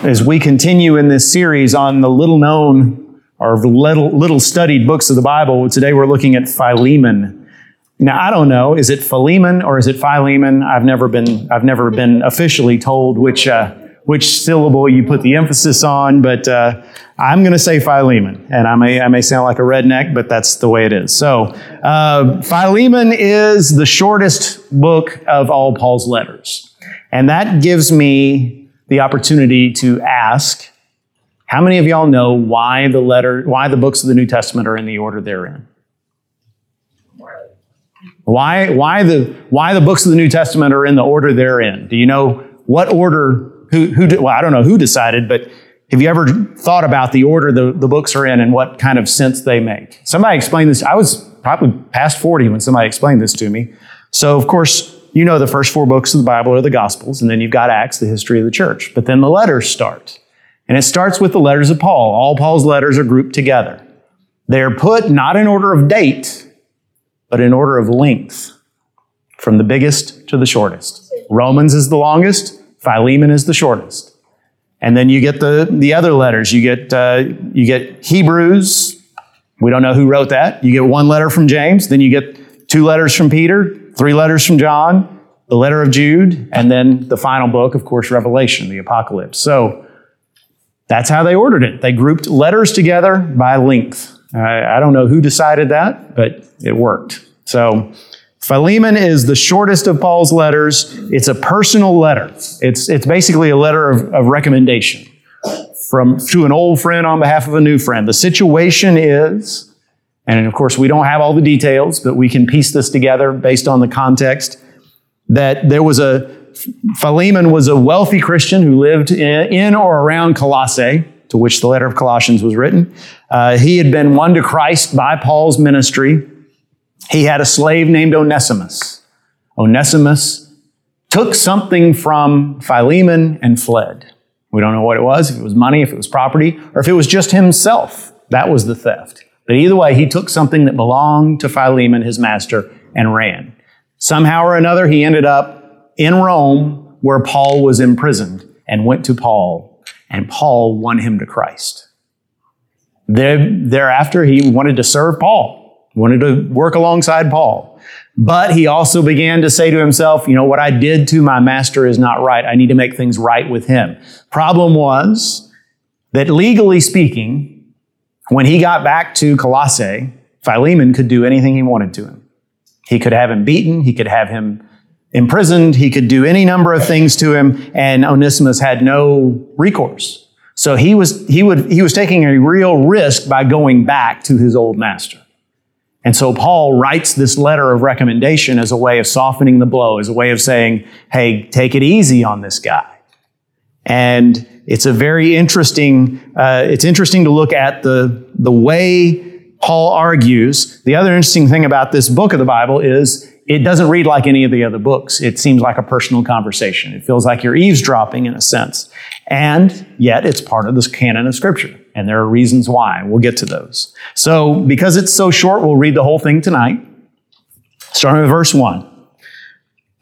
as we continue in this series on the little known or little, little studied books of the Bible, today we're looking at Philemon. Now, I don't know, is it Philemon or is it Philemon? I've never been, I've never been officially told which, uh, which syllable you put the emphasis on, but uh, I'm going to say Philemon. And I may, I may sound like a redneck, but that's the way it is. So, uh, Philemon is the shortest book of all Paul's letters. And that gives me the opportunity to ask how many of y'all know why the letter, why the books of the New Testament are in the order they're in? Why, why, the, why the books of the New Testament are in the order they're in? Do you know what order, who, who well, I don't know who decided, but have you ever thought about the order the, the books are in and what kind of sense they make? Somebody explained this. I was probably past 40 when somebody explained this to me. So, of course, you know the first four books of the Bible are the Gospels, and then you've got Acts, the history of the church. But then the letters start. And it starts with the letters of Paul. All Paul's letters are grouped together. They're put not in order of date, but in order of length, from the biggest to the shortest. Romans is the longest, Philemon is the shortest. And then you get the, the other letters. You get, uh, you get Hebrews. We don't know who wrote that. You get one letter from James. Then you get two letters from Peter, three letters from John, the letter of Jude, and then the final book, of course, Revelation, the Apocalypse. So that's how they ordered it. They grouped letters together by length. I, I don't know who decided that, but it worked. So Philemon is the shortest of Paul's letters. It's a personal letter. It's, it's basically a letter of, of recommendation from to an old friend on behalf of a new friend. The situation is and of course, we don't have all the details, but we can piece this together based on the context that there was a, Philemon was a wealthy Christian who lived in, or around Colossae, to which the letter of Colossians was written. Uh, he had been won to Christ by Paul's ministry. He had a slave named Onesimus. Onesimus took something from Philemon and fled. We don't know what it was, if it was money, if it was property, or if it was just himself. That was the theft. But either way, he took something that belonged to Philemon, his master, and ran. Somehow or another, he ended up in Rome where Paul was imprisoned and went to Paul, and Paul won him to Christ. Thereafter, he wanted to serve Paul, wanted to work alongside Paul. But he also began to say to himself, you know, what I did to my master is not right. I need to make things right with him. Problem was that legally speaking, when he got back to Colossae, Philemon could do anything he wanted to him. He could have him beaten, he could have him imprisoned, he could do any number of things to him, and Onesimus had no recourse. So he was, he would, he was taking a real risk by going back to his old master. And so Paul writes this letter of recommendation as a way of softening the blow, as a way of saying, hey, take it easy on this guy. And it's a very interesting, uh, it's interesting to look at the, the way Paul argues. The other interesting thing about this book of the Bible is it doesn't read like any of the other books. It seems like a personal conversation. It feels like you're eavesdropping in a sense. And yet it's part of this canon of scripture. And there are reasons why. We'll get to those. So because it's so short, we'll read the whole thing tonight. Starting with verse one.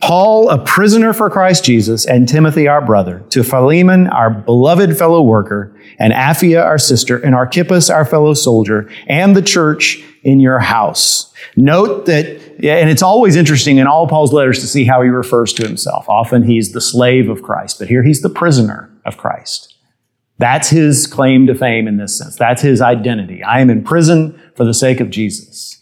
Paul, a prisoner for Christ Jesus, and Timothy, our brother, to Philemon, our beloved fellow worker, and Apphia, our sister, and Archippus, our fellow soldier, and the church in your house. Note that, and it's always interesting in all Paul's letters to see how he refers to himself. Often he's the slave of Christ, but here he's the prisoner of Christ. That's his claim to fame in this sense. That's his identity. I am in prison for the sake of Jesus.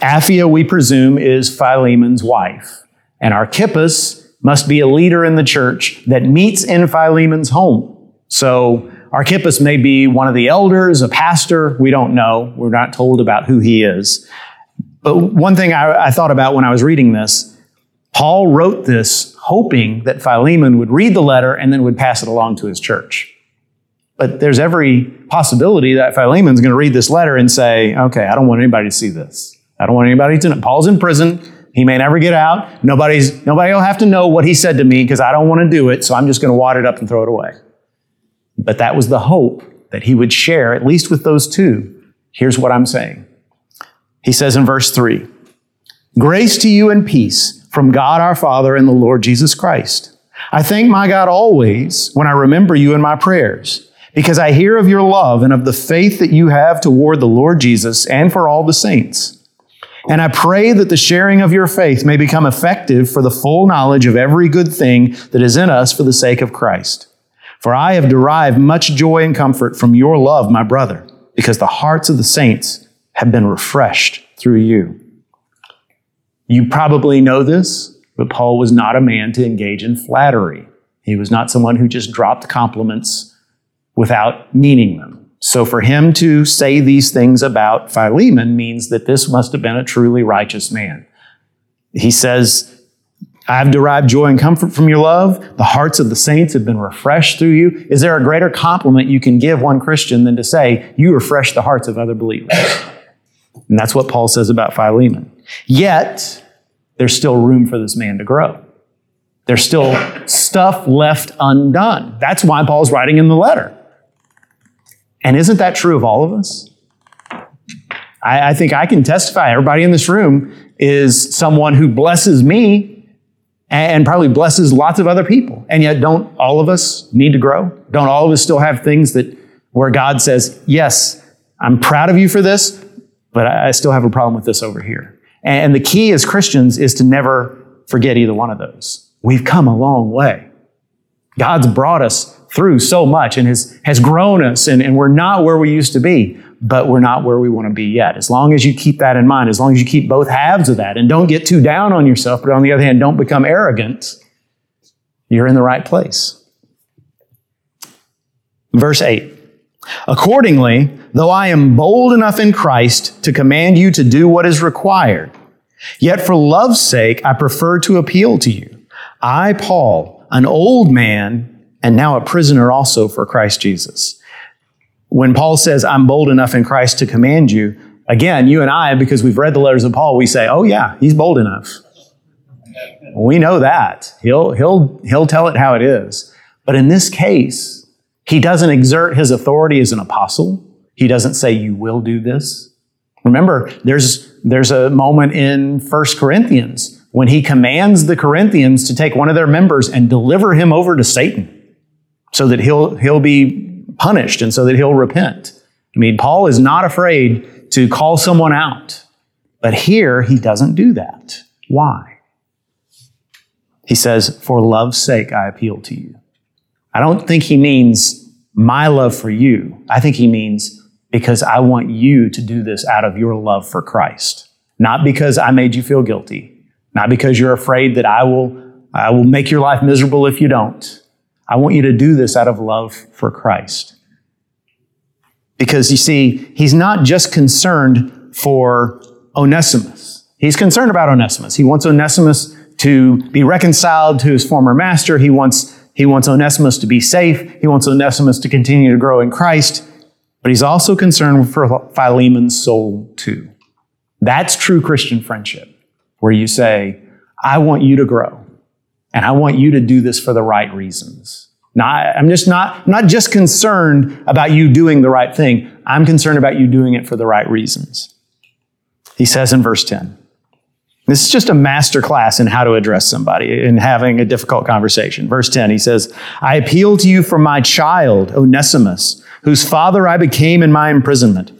Apphia, we presume, is Philemon's wife. And Archippus must be a leader in the church that meets in Philemon's home. So Archippus may be one of the elders, a pastor. We don't know. We're not told about who he is. But one thing I, I thought about when I was reading this, Paul wrote this hoping that Philemon would read the letter and then would pass it along to his church. But there's every possibility that Philemon's going to read this letter and say, okay, I don't want anybody to see this. I don't want anybody to know. Paul's in prison. He may never get out. Nobody's, nobody will have to know what he said to me because I don't want to do it, so I'm just going to wad it up and throw it away. But that was the hope that he would share, at least with those two. Here's what I'm saying. He says in verse 3 Grace to you and peace from God our Father and the Lord Jesus Christ. I thank my God always when I remember you in my prayers, because I hear of your love and of the faith that you have toward the Lord Jesus and for all the saints. And I pray that the sharing of your faith may become effective for the full knowledge of every good thing that is in us for the sake of Christ. For I have derived much joy and comfort from your love, my brother, because the hearts of the saints have been refreshed through you. You probably know this, but Paul was not a man to engage in flattery. He was not someone who just dropped compliments without meaning them. So for him to say these things about Philemon means that this must have been a truly righteous man. He says, I've derived joy and comfort from your love. The hearts of the saints have been refreshed through you. Is there a greater compliment you can give one Christian than to say, you refresh the hearts of other believers? And that's what Paul says about Philemon. Yet, there's still room for this man to grow. There's still stuff left undone. That's why Paul's writing in the letter. And isn't that true of all of us? I, I think I can testify. Everybody in this room is someone who blesses me and probably blesses lots of other people. And yet, don't all of us need to grow? Don't all of us still have things that where God says, Yes, I'm proud of you for this, but I still have a problem with this over here. And the key as Christians is to never forget either one of those. We've come a long way. God's brought us through so much and has, has grown us, and, and we're not where we used to be but we're not where we want to be yet. As long as you keep that in mind, as long as you keep both halves of that and don't get too down on yourself, but on the other hand, don't become arrogant, you're in the right place. Verse 8. Accordingly, though I am bold enough in Christ to command you to do what is required, yet for love's sake I prefer to appeal to you. I, Paul, an old man, and now a prisoner also for Christ Jesus. When Paul says, I'm bold enough in Christ to command you, again, you and I, because we've read the letters of Paul, we say, oh yeah, he's bold enough. We know that. He'll, he'll, he'll tell it how it is. But in this case, he doesn't exert his authority as an apostle. He doesn't say, you will do this. Remember, there's, there's a moment in 1 Corinthians when he commands the Corinthians to take one of their members and deliver him over to Satan so that he'll, he'll be punished and so that he'll repent. I mean, Paul is not afraid to call someone out, but here he doesn't do that. Why? He says, For love's sake, I appeal to you. I don't think he means my love for you. I think he means because I want you to do this out of your love for Christ. Not because I made you feel guilty. Not because you're afraid that I will, I will make your life miserable if you don't. I want you to do this out of love for Christ. Because you see, he's not just concerned for Onesimus. He's concerned about Onesimus. He wants Onesimus to be reconciled to his former master. He wants, he wants Onesimus to be safe. He wants Onesimus to continue to grow in Christ. But he's also concerned for Philemon's soul too. That's true Christian friendship, where you say, I want you to grow. And I want you to do this for the right reasons. Not, I'm just not, not just concerned about you doing the right thing. I'm concerned about you doing it for the right reasons. He says in verse 10. This is just a master class in how to address somebody in having a difficult conversation. Verse 10, he says, I appeal to you for my child, Onesimus, whose father I became in my imprisonment.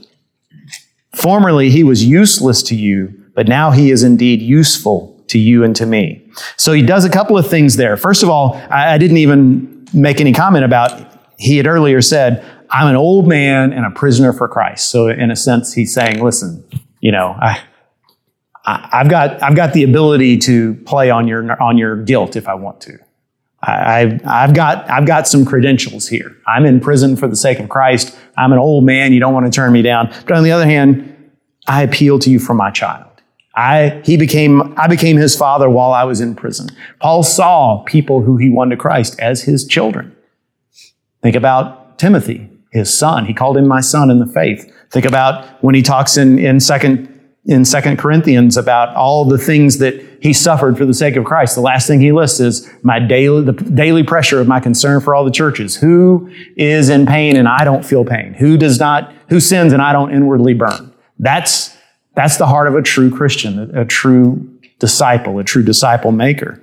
Formerly he was useless to you, but now he is indeed useful to you and to me. So he does a couple of things there. First of all, I, I didn't even make any comment about, he had earlier said, I'm an old man and a prisoner for Christ. So in a sense, he's saying, listen, you know, I, I, have got, I've got the ability to play on your, on your guilt if I want to. I, I've got, I've got some credentials here. I'm in prison for the sake of Christ. I'm an old man. You don't want to turn me down. But on the other hand, I appeal to you for my child. I, he became, I became his father while I was in prison. Paul saw people who he won to Christ as his children. Think about Timothy, his son. He called him my son in the faith. Think about when he talks in, in second, in second Corinthians about all the things that he suffered for the sake of Christ. The last thing he lists is my daily, the daily pressure of my concern for all the churches. Who is in pain and I don't feel pain? Who does not, who sins and I don't inwardly burn? That's that's the heart of a true Christian, a, a true disciple, a true disciple maker.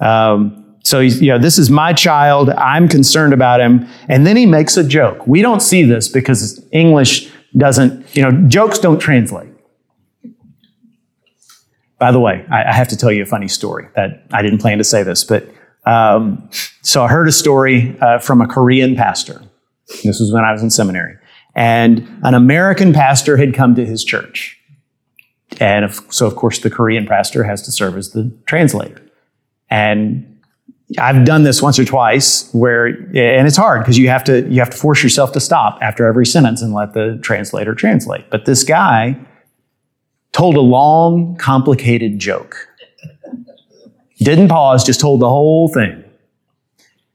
Um, so you know, this is my child. I'm concerned about him. And then he makes a joke. We don't see this because English doesn't, you know, jokes don't translate. By the way, I, I have to tell you a funny story that I didn't plan to say this, but um, so I heard a story uh, from a Korean pastor. This was when I was in seminary. And an American pastor had come to his church. And so, of course, the Korean pastor has to serve as the translator. And I've done this once or twice where, and it's hard because you have to, you have to force yourself to stop after every sentence and let the translator translate. But this guy told a long, complicated joke. Didn't pause, just told the whole thing.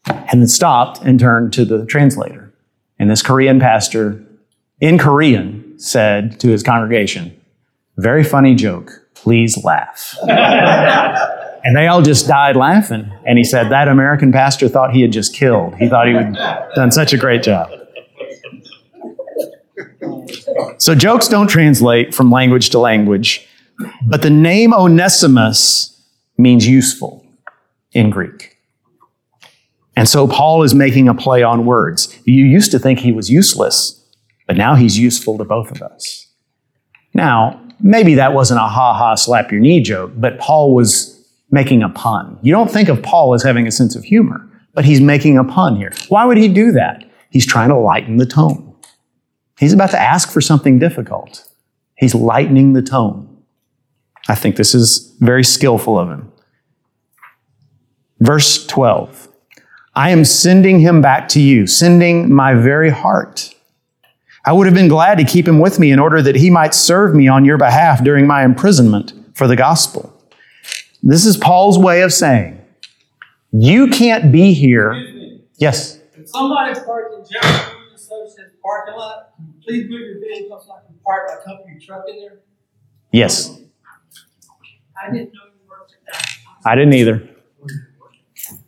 And then stopped and turned to the translator. And this Korean pastor, in Korean, said to his congregation, Very funny joke. Please laugh. and they all just died laughing. And he said, That American pastor thought he had just killed. He thought he had done such a great job. So jokes don't translate from language to language, but the name Onesimus means useful in Greek. And so Paul is making a play on words. You used to think he was useless, but now he's useful to both of us. Now, maybe that wasn't a ha ha slap your knee joke, but Paul was making a pun. You don't think of Paul as having a sense of humor, but he's making a pun here. Why would he do that? He's trying to lighten the tone. He's about to ask for something difficult. He's lightening the tone. I think this is very skillful of him. Verse 12 I am sending him back to you, sending my very heart. I would have been glad to keep him with me in order that he might serve me on your behalf during my imprisonment for the gospel. This is Paul's way of saying, You can't be here. Yes? If somebody parked in Jefferson Associates parking lot, please move your vehicle so I can park my company truck in there. Yes. I didn't know you worked at that. I didn't either.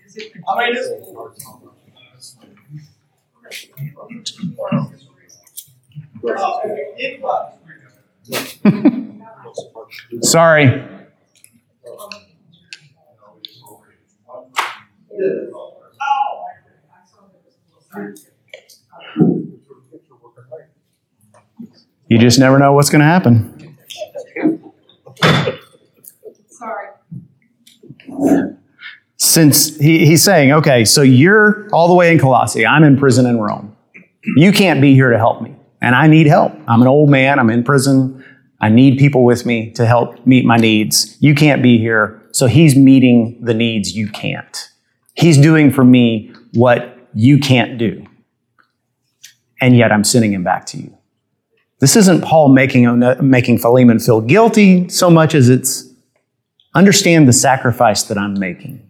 Is it, I mean, it's. Oh, it was. Sorry. You just never know what's going to happen. Sorry. Since he, he's saying, okay, so you're all the way in Colossae, I'm in prison in Rome. You can't be here to help me, and I need help. I'm an old man, I'm in prison. I need people with me to help meet my needs. You can't be here, so he's meeting the needs you can't. He's doing for me what you can't do. And yet I'm sending him back to you. This isn't Paul making, making Philemon feel guilty so much as it's understand the sacrifice that I'm making.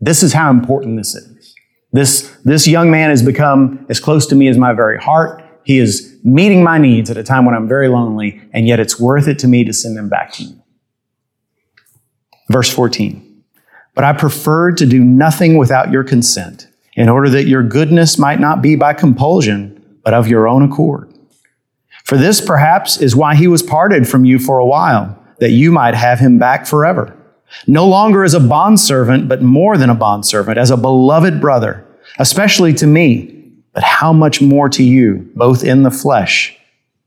This is how important this is. This, this young man has become as close to me as my very heart. He is meeting my needs at a time when I'm very lonely, and yet it's worth it to me to send them back to you. Verse 14. But I preferred to do nothing without your consent, in order that your goodness might not be by compulsion, but of your own accord. For this perhaps is why he was parted from you for a while, that you might have him back forever. No longer as a bondservant, but more than a bondservant, as a beloved brother, especially to me, but how much more to you, both in the flesh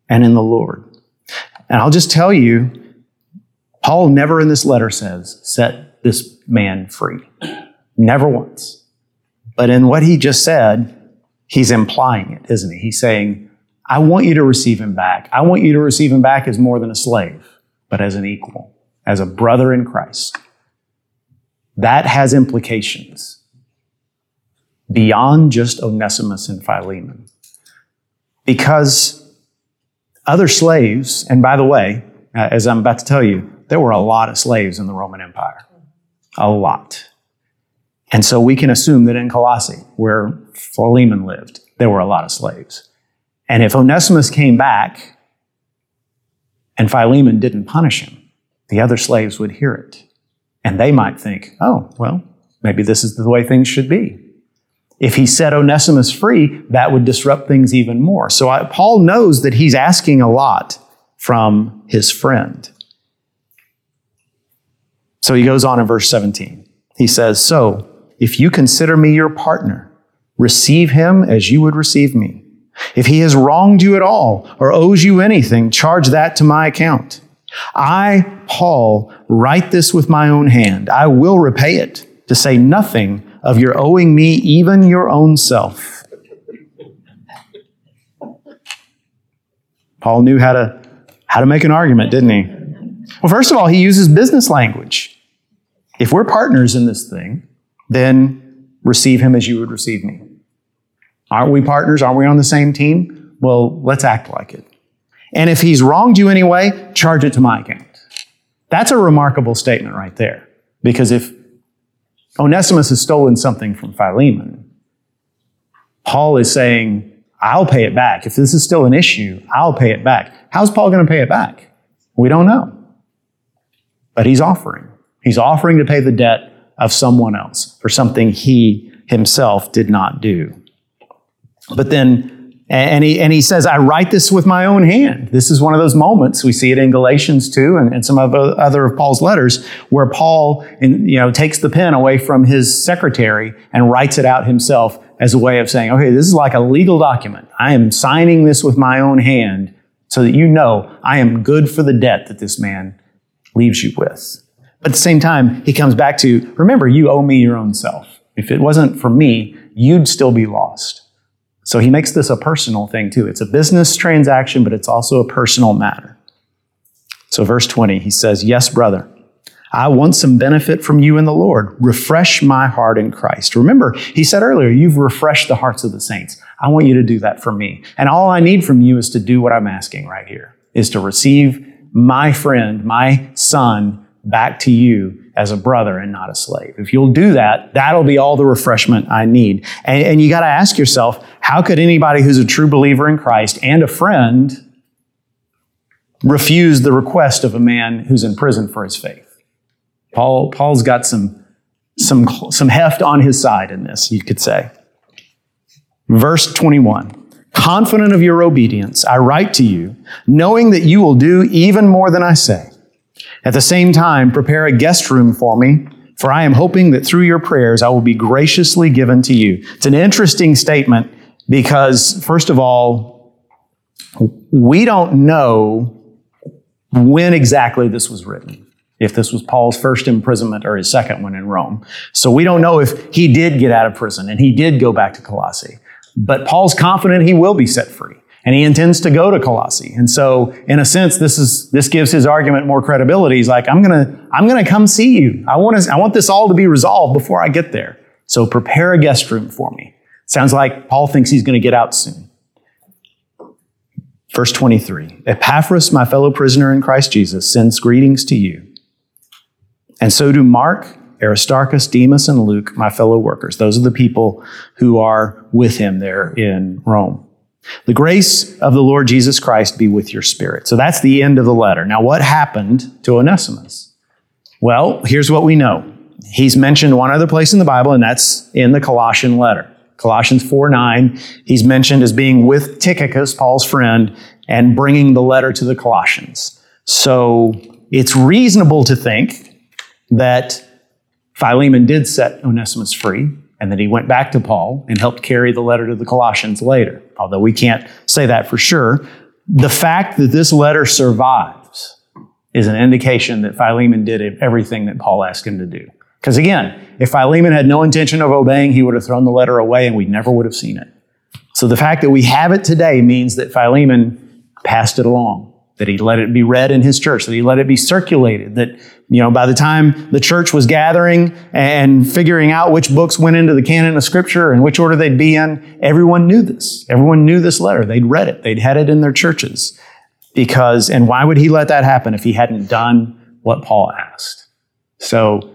and in the Lord. And I'll just tell you, Paul never in this letter says, set this man free. Never once. But in what he just said, he's implying it, isn't he? He's saying, I want you to receive him back. I want you to receive him back as more than a slave, but as an equal, as a brother in Christ. That has implications beyond just Onesimus and Philemon. Because other slaves, and by the way, uh, as I'm about to tell you, there were a lot of slaves in the Roman Empire. A lot. And so we can assume that in Colossae, where Philemon lived, there were a lot of slaves. And if Onesimus came back and Philemon didn't punish him, the other slaves would hear it. And they might think, oh, well, maybe this is the way things should be. If he set Onesimus free, that would disrupt things even more. So I, Paul knows that he's asking a lot from his friend. So he goes on in verse 17. He says, So if you consider me your partner, receive him as you would receive me. If he has wronged you at all or owes you anything, charge that to my account. I, Paul, write this with my own hand. I will repay it, to say nothing of your owing me even your own self. Paul knew how to, how to make an argument, didn't he? Well, first of all, he uses business language. If we're partners in this thing, then receive him as you would receive me. Aren't we partners? Aren't we on the same team? Well, let's act like it. And if he's wronged you anyway, charge it to my account. That's a remarkable statement right there. Because if Onesimus has stolen something from Philemon, Paul is saying, I'll pay it back. If this is still an issue, I'll pay it back. How's Paul going to pay it back? We don't know. But he's offering. He's offering to pay the debt of someone else for something he himself did not do. But then and he, and he says, I write this with my own hand. This is one of those moments. We see it in Galatians 2 and, and some of other of Paul's letters where Paul in, you know, takes the pen away from his secretary and writes it out himself as a way of saying, okay, this is like a legal document. I am signing this with my own hand so that you know I am good for the debt that this man leaves you with. But at the same time, he comes back to, remember, you owe me your own self. If it wasn't for me, you'd still be lost. So he makes this a personal thing too. It's a business transaction, but it's also a personal matter. So, verse 20, he says, Yes, brother, I want some benefit from you in the Lord. Refresh my heart in Christ. Remember, he said earlier, You've refreshed the hearts of the saints. I want you to do that for me. And all I need from you is to do what I'm asking right here, is to receive my friend, my son, back to you as a brother and not a slave. If you'll do that, that'll be all the refreshment I need. And, and you got to ask yourself, how could anybody who's a true believer in Christ and a friend refuse the request of a man who's in prison for his faith? Paul, Paul's got some, some, some heft on his side in this, you could say. Verse 21. Confident of your obedience, I write to you, knowing that you will do even more than I say. At the same time, prepare a guest room for me, for I am hoping that through your prayers I will be graciously given to you. It's an interesting statement because, first of all, we don't know when exactly this was written. If this was Paul's first imprisonment or his second one in Rome. So we don't know if he did get out of prison and he did go back to Colossae. But Paul's confident he will be set free and he intends to go to Colossae. And so, in a sense, this is this gives his argument more credibility. He's like, I'm gonna I'm gonna come see you. I want to I want this all to be resolved before I get there. So prepare a guest room for me. Sounds like Paul thinks he's going to get out soon. Verse 23 Epaphras, my fellow prisoner in Christ Jesus, sends greetings to you. And so do Mark, Aristarchus, Demas, and Luke, my fellow workers. Those are the people who are with him there in Rome. The grace of the Lord Jesus Christ be with your spirit. So that's the end of the letter. Now, what happened to Onesimus? Well, here's what we know. He's mentioned one other place in the Bible, and that's in the Colossian letter. Colossians 4 9, he's mentioned as being with Tychicus, Paul's friend, and bringing the letter to the Colossians. So it's reasonable to think that Philemon did set Onesimus free, and that he went back to Paul and helped carry the letter to the Colossians later. Although we can't say that for sure, the fact that this letter survives is an indication that Philemon did everything that Paul asked him to do. Because again, if Philemon had no intention of obeying, he would have thrown the letter away and we never would have seen it. So the fact that we have it today means that Philemon passed it along that he let it be read in his church, that he let it be circulated, that, you know, by the time the church was gathering and figuring out which books went into the canon of scripture and which order they'd be in, everyone knew this. Everyone knew this letter. They'd read it. They'd had it in their churches. Because, and why would he let that happen if he hadn't done what Paul asked? So,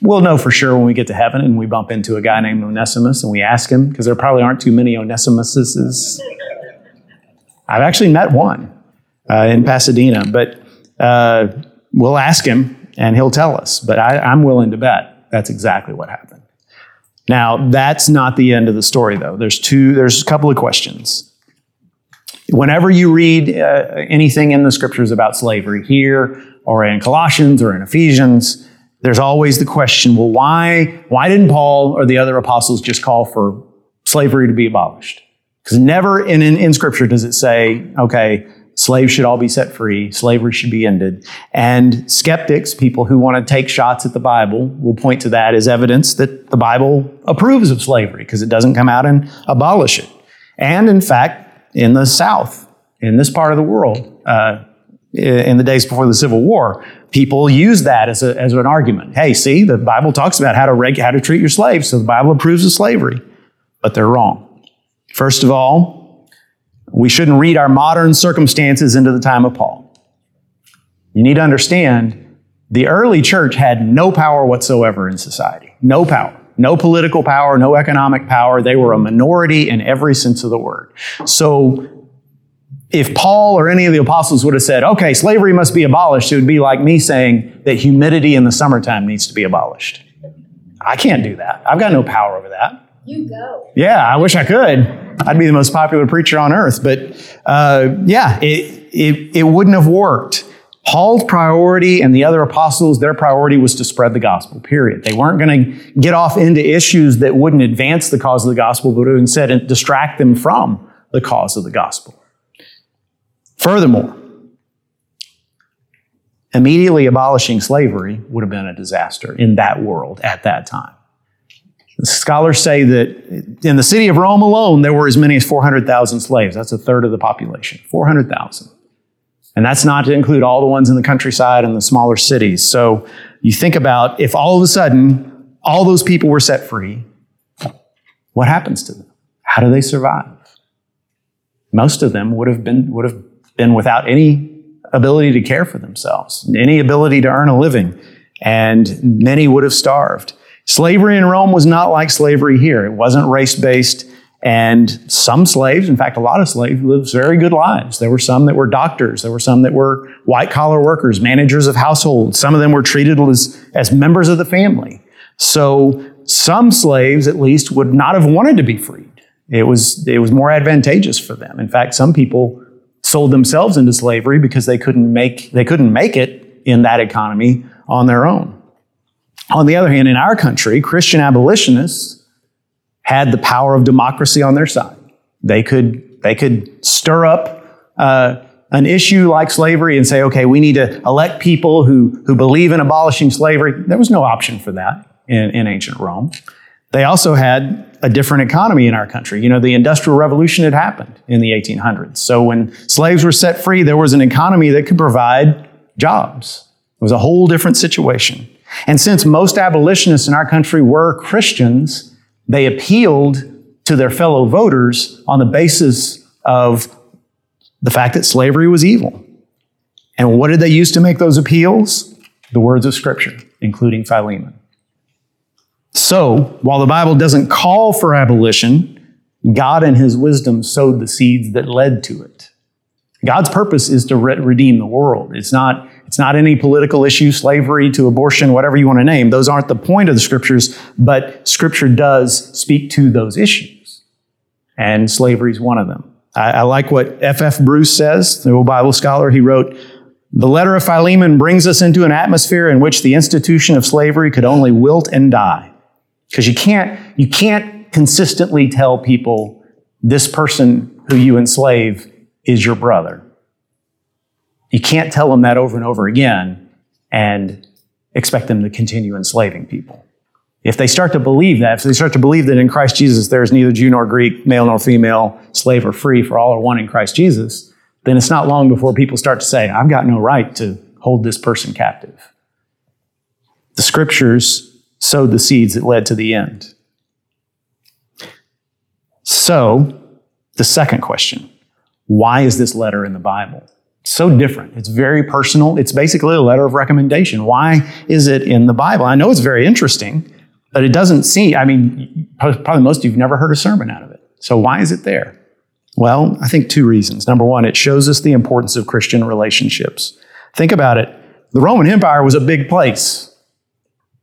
we'll know for sure when we get to heaven and we bump into a guy named Onesimus and we ask him, because there probably aren't too many Onesimuses. I've actually met one uh, in Pasadena. But uh, we'll ask him and he'll tell us. But I, I'm willing to bet that's exactly what happened. Now, that's not the end of the story, though. There's two, there's a couple of questions. Whenever you read uh, anything in the scriptures about slavery, here or in Colossians or in Ephesians, there's always the question, well, why, why didn't Paul or the other apostles just call for slavery to be abolished? Because never in, in, in scripture does it say, okay, slaves should all be set free, slavery should be ended. And skeptics, people who want to take shots at the Bible, will point to that as evidence that the Bible approves of slavery because it doesn't come out and abolish it. And in fact, in the South, in this part of the world, uh, in the days before the Civil War, people use that as, a, as an argument. Hey, see, the Bible talks about how to, reg- how to treat your slaves, so the Bible approves of slavery. But they're wrong. First of all, we shouldn't read our modern circumstances into the time of Paul. You need to understand the early church had no power whatsoever in society. No power. No political power, no economic power. They were a minority in every sense of the word. So if Paul or any of the apostles would have said, okay, slavery must be abolished, it would be like me saying that humidity in the summertime needs to be abolished. I can't do that. I've got no power over that. You go. Yeah, I wish I could. I'd be the most popular preacher on earth. But uh, yeah, it, it, it wouldn't have worked. Paul's priority and the other apostles, their priority was to spread the gospel, period. They weren't going to get off into issues that wouldn't advance the cause of the gospel, but instead distract them from the cause of the gospel. Furthermore, immediately abolishing slavery would have been a disaster in that world at that time. Scholars say that in the city of Rome alone, there were as many as 400,000 slaves. That's a third of the population. 400,000. And that's not to include all the ones in the countryside and the smaller cities. So you think about if all of a sudden all those people were set free, what happens to them? How do they survive? Most of them would have been, would have been without any ability to care for themselves, any ability to earn a living, and many would have starved. Slavery in Rome was not like slavery here. It wasn't race based. And some slaves, in fact, a lot of slaves lived very good lives. There were some that were doctors. There were some that were white collar workers, managers of households. Some of them were treated as, as members of the family. So some slaves, at least, would not have wanted to be freed. It was, it was more advantageous for them. In fact, some people sold themselves into slavery because they couldn't make, they couldn't make it in that economy on their own. On the other hand, in our country, Christian abolitionists had the power of democracy on their side. They could, they could stir up uh, an issue like slavery and say, okay, we need to elect people who, who believe in abolishing slavery. There was no option for that in, in ancient Rome. They also had a different economy in our country. You know, the Industrial Revolution had happened in the 1800s. So when slaves were set free, there was an economy that could provide jobs. It was a whole different situation. And since most abolitionists in our country were Christians, they appealed to their fellow voters on the basis of the fact that slavery was evil. And what did they use to make those appeals? The words of Scripture, including Philemon. So, while the Bible doesn't call for abolition, God in His wisdom sowed the seeds that led to it. God's purpose is to re- redeem the world. It's not, it's not any political issue, slavery to abortion, whatever you want to name. Those aren't the point of the scriptures, but scripture does speak to those issues. And slavery is one of them. I, I like what F.F. Bruce says, the old Bible scholar. He wrote, the letter of Philemon brings us into an atmosphere in which the institution of slavery could only wilt and die. Because you can't, you can't consistently tell people this person who you enslave is your brother. You can't tell them that over and over again and expect them to continue enslaving people. If they start to believe that, if they start to believe that in Christ Jesus there is neither Jew nor Greek, male nor female, slave or free, for all are one in Christ Jesus, then it's not long before people start to say, I've got no right to hold this person captive. The scriptures sowed the seeds that led to the end. So, the second question why is this letter in the Bible? So different. It's very personal. It's basically a letter of recommendation. Why is it in the Bible? I know it's very interesting, but it doesn't seem, I mean, probably most of you have never heard a sermon out of it. So why is it there? Well, I think two reasons. Number one, it shows us the importance of Christian relationships. Think about it. The Roman Empire was a big place.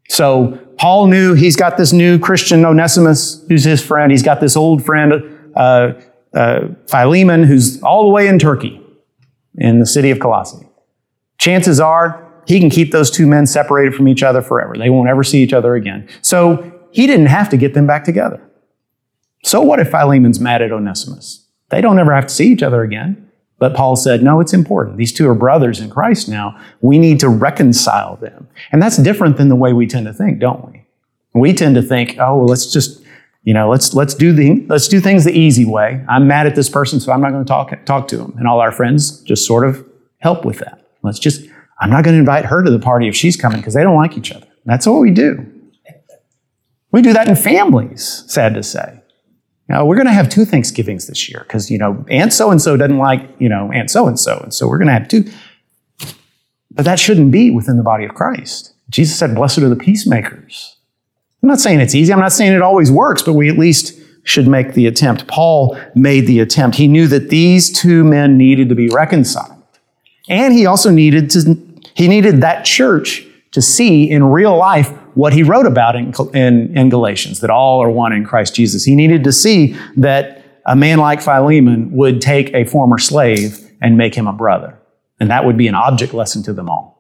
So Paul knew he's got this new Christian Onesimus, who's his friend. He's got this old friend, uh, uh, Philemon, who's all the way in Turkey, in the city of Colossae. Chances are he can keep those two men separated from each other forever. They won't ever see each other again. So he didn't have to get them back together. So what if Philemon's mad at Onesimus? They don't ever have to see each other again. But Paul said, no, it's important. These two are brothers in Christ now. We need to reconcile them. And that's different than the way we tend to think, don't we? We tend to think, oh, well, let's just, you know, let's, let's do the, let's do things the easy way. I'm mad at this person, so I'm not going to talk, talk to him. And all our friends just sort of help with that. Let's just, I'm not going to invite her to the party if she's coming because they don't like each other. That's what we do. We do that in families, sad to say. Now, we're going to have two Thanksgivings this year because, you know, Aunt so and so doesn't like, you know, Aunt so and so. And so we're going to have two. But that shouldn't be within the body of Christ. Jesus said, Blessed are the peacemakers. I'm not saying it's easy. I'm not saying it always works, but we at least should make the attempt. Paul made the attempt. He knew that these two men needed to be reconciled. And he also needed to, he needed that church to see in real life what he wrote about in, in, in, Galatians, that all are one in Christ Jesus. He needed to see that a man like Philemon would take a former slave and make him a brother. And that would be an object lesson to them all.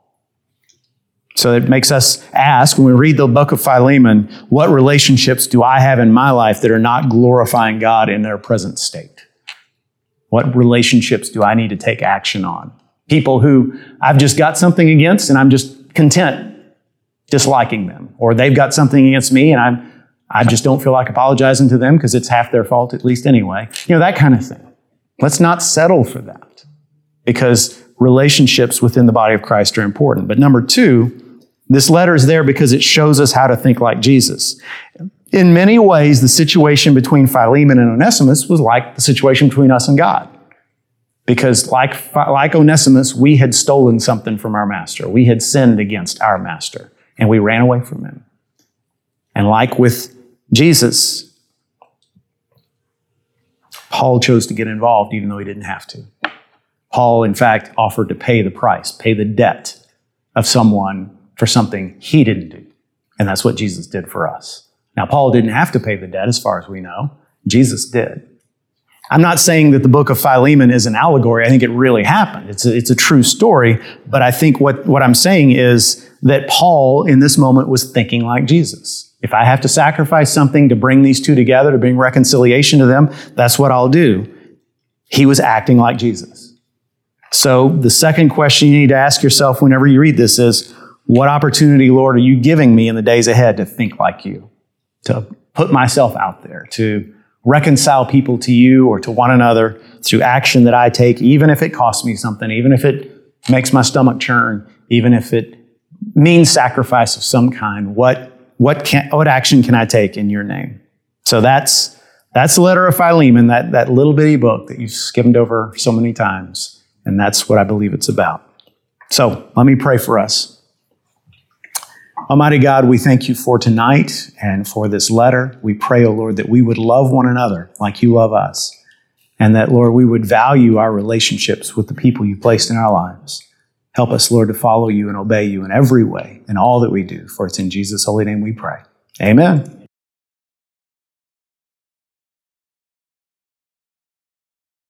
So it makes us ask when we read the book of Philemon, what relationships do I have in my life that are not glorifying God in their present state? What relationships do I need to take action on? People who I've just got something against and I'm just content disliking them, or they've got something against me and I'm, I just don't feel like apologizing to them because it's half their fault at least anyway. You know, that kind of thing. Let's not settle for that because relationships within the body of Christ are important. But number two, this letter is there because it shows us how to think like Jesus. In many ways, the situation between Philemon and Onesimus was like the situation between us and God. Because like, like Onesimus, we had stolen something from our master. We had sinned against our master and we ran away from him. And like with Jesus, Paul chose to get involved even though he didn't have to. Paul, in fact, offered to pay the price, pay the debt of someone for something he didn't do. And that's what Jesus did for us. Now, Paul didn't have to pay the debt as far as we know. Jesus did. I'm not saying that the book of Philemon is an allegory. I think it really happened. It's a, it's a true story. But I think what, what I'm saying is that Paul in this moment was thinking like Jesus. If I have to sacrifice something to bring these two together, to bring reconciliation to them, that's what I'll do. He was acting like Jesus. So the second question you need to ask yourself whenever you read this is, what opportunity, Lord, are you giving me in the days ahead to think like you, to put myself out there, to reconcile people to you or to one another through action that I take, even if it costs me something, even if it makes my stomach churn, even if it means sacrifice of some kind. What, what, can, what action can I take in your name? So that's, that's the letter of Philemon, that, that little bitty book that you've skimmed over so many times. And that's what I believe it's about. So let me pray for us. Almighty God, we thank you for tonight and for this letter. We pray, O oh Lord, that we would love one another like you love us. And that, Lord, we would value our relationships with the people you placed in our lives. Help us, Lord, to follow you and obey you in every way in all that we do. For it's in Jesus' holy name we pray. Amen.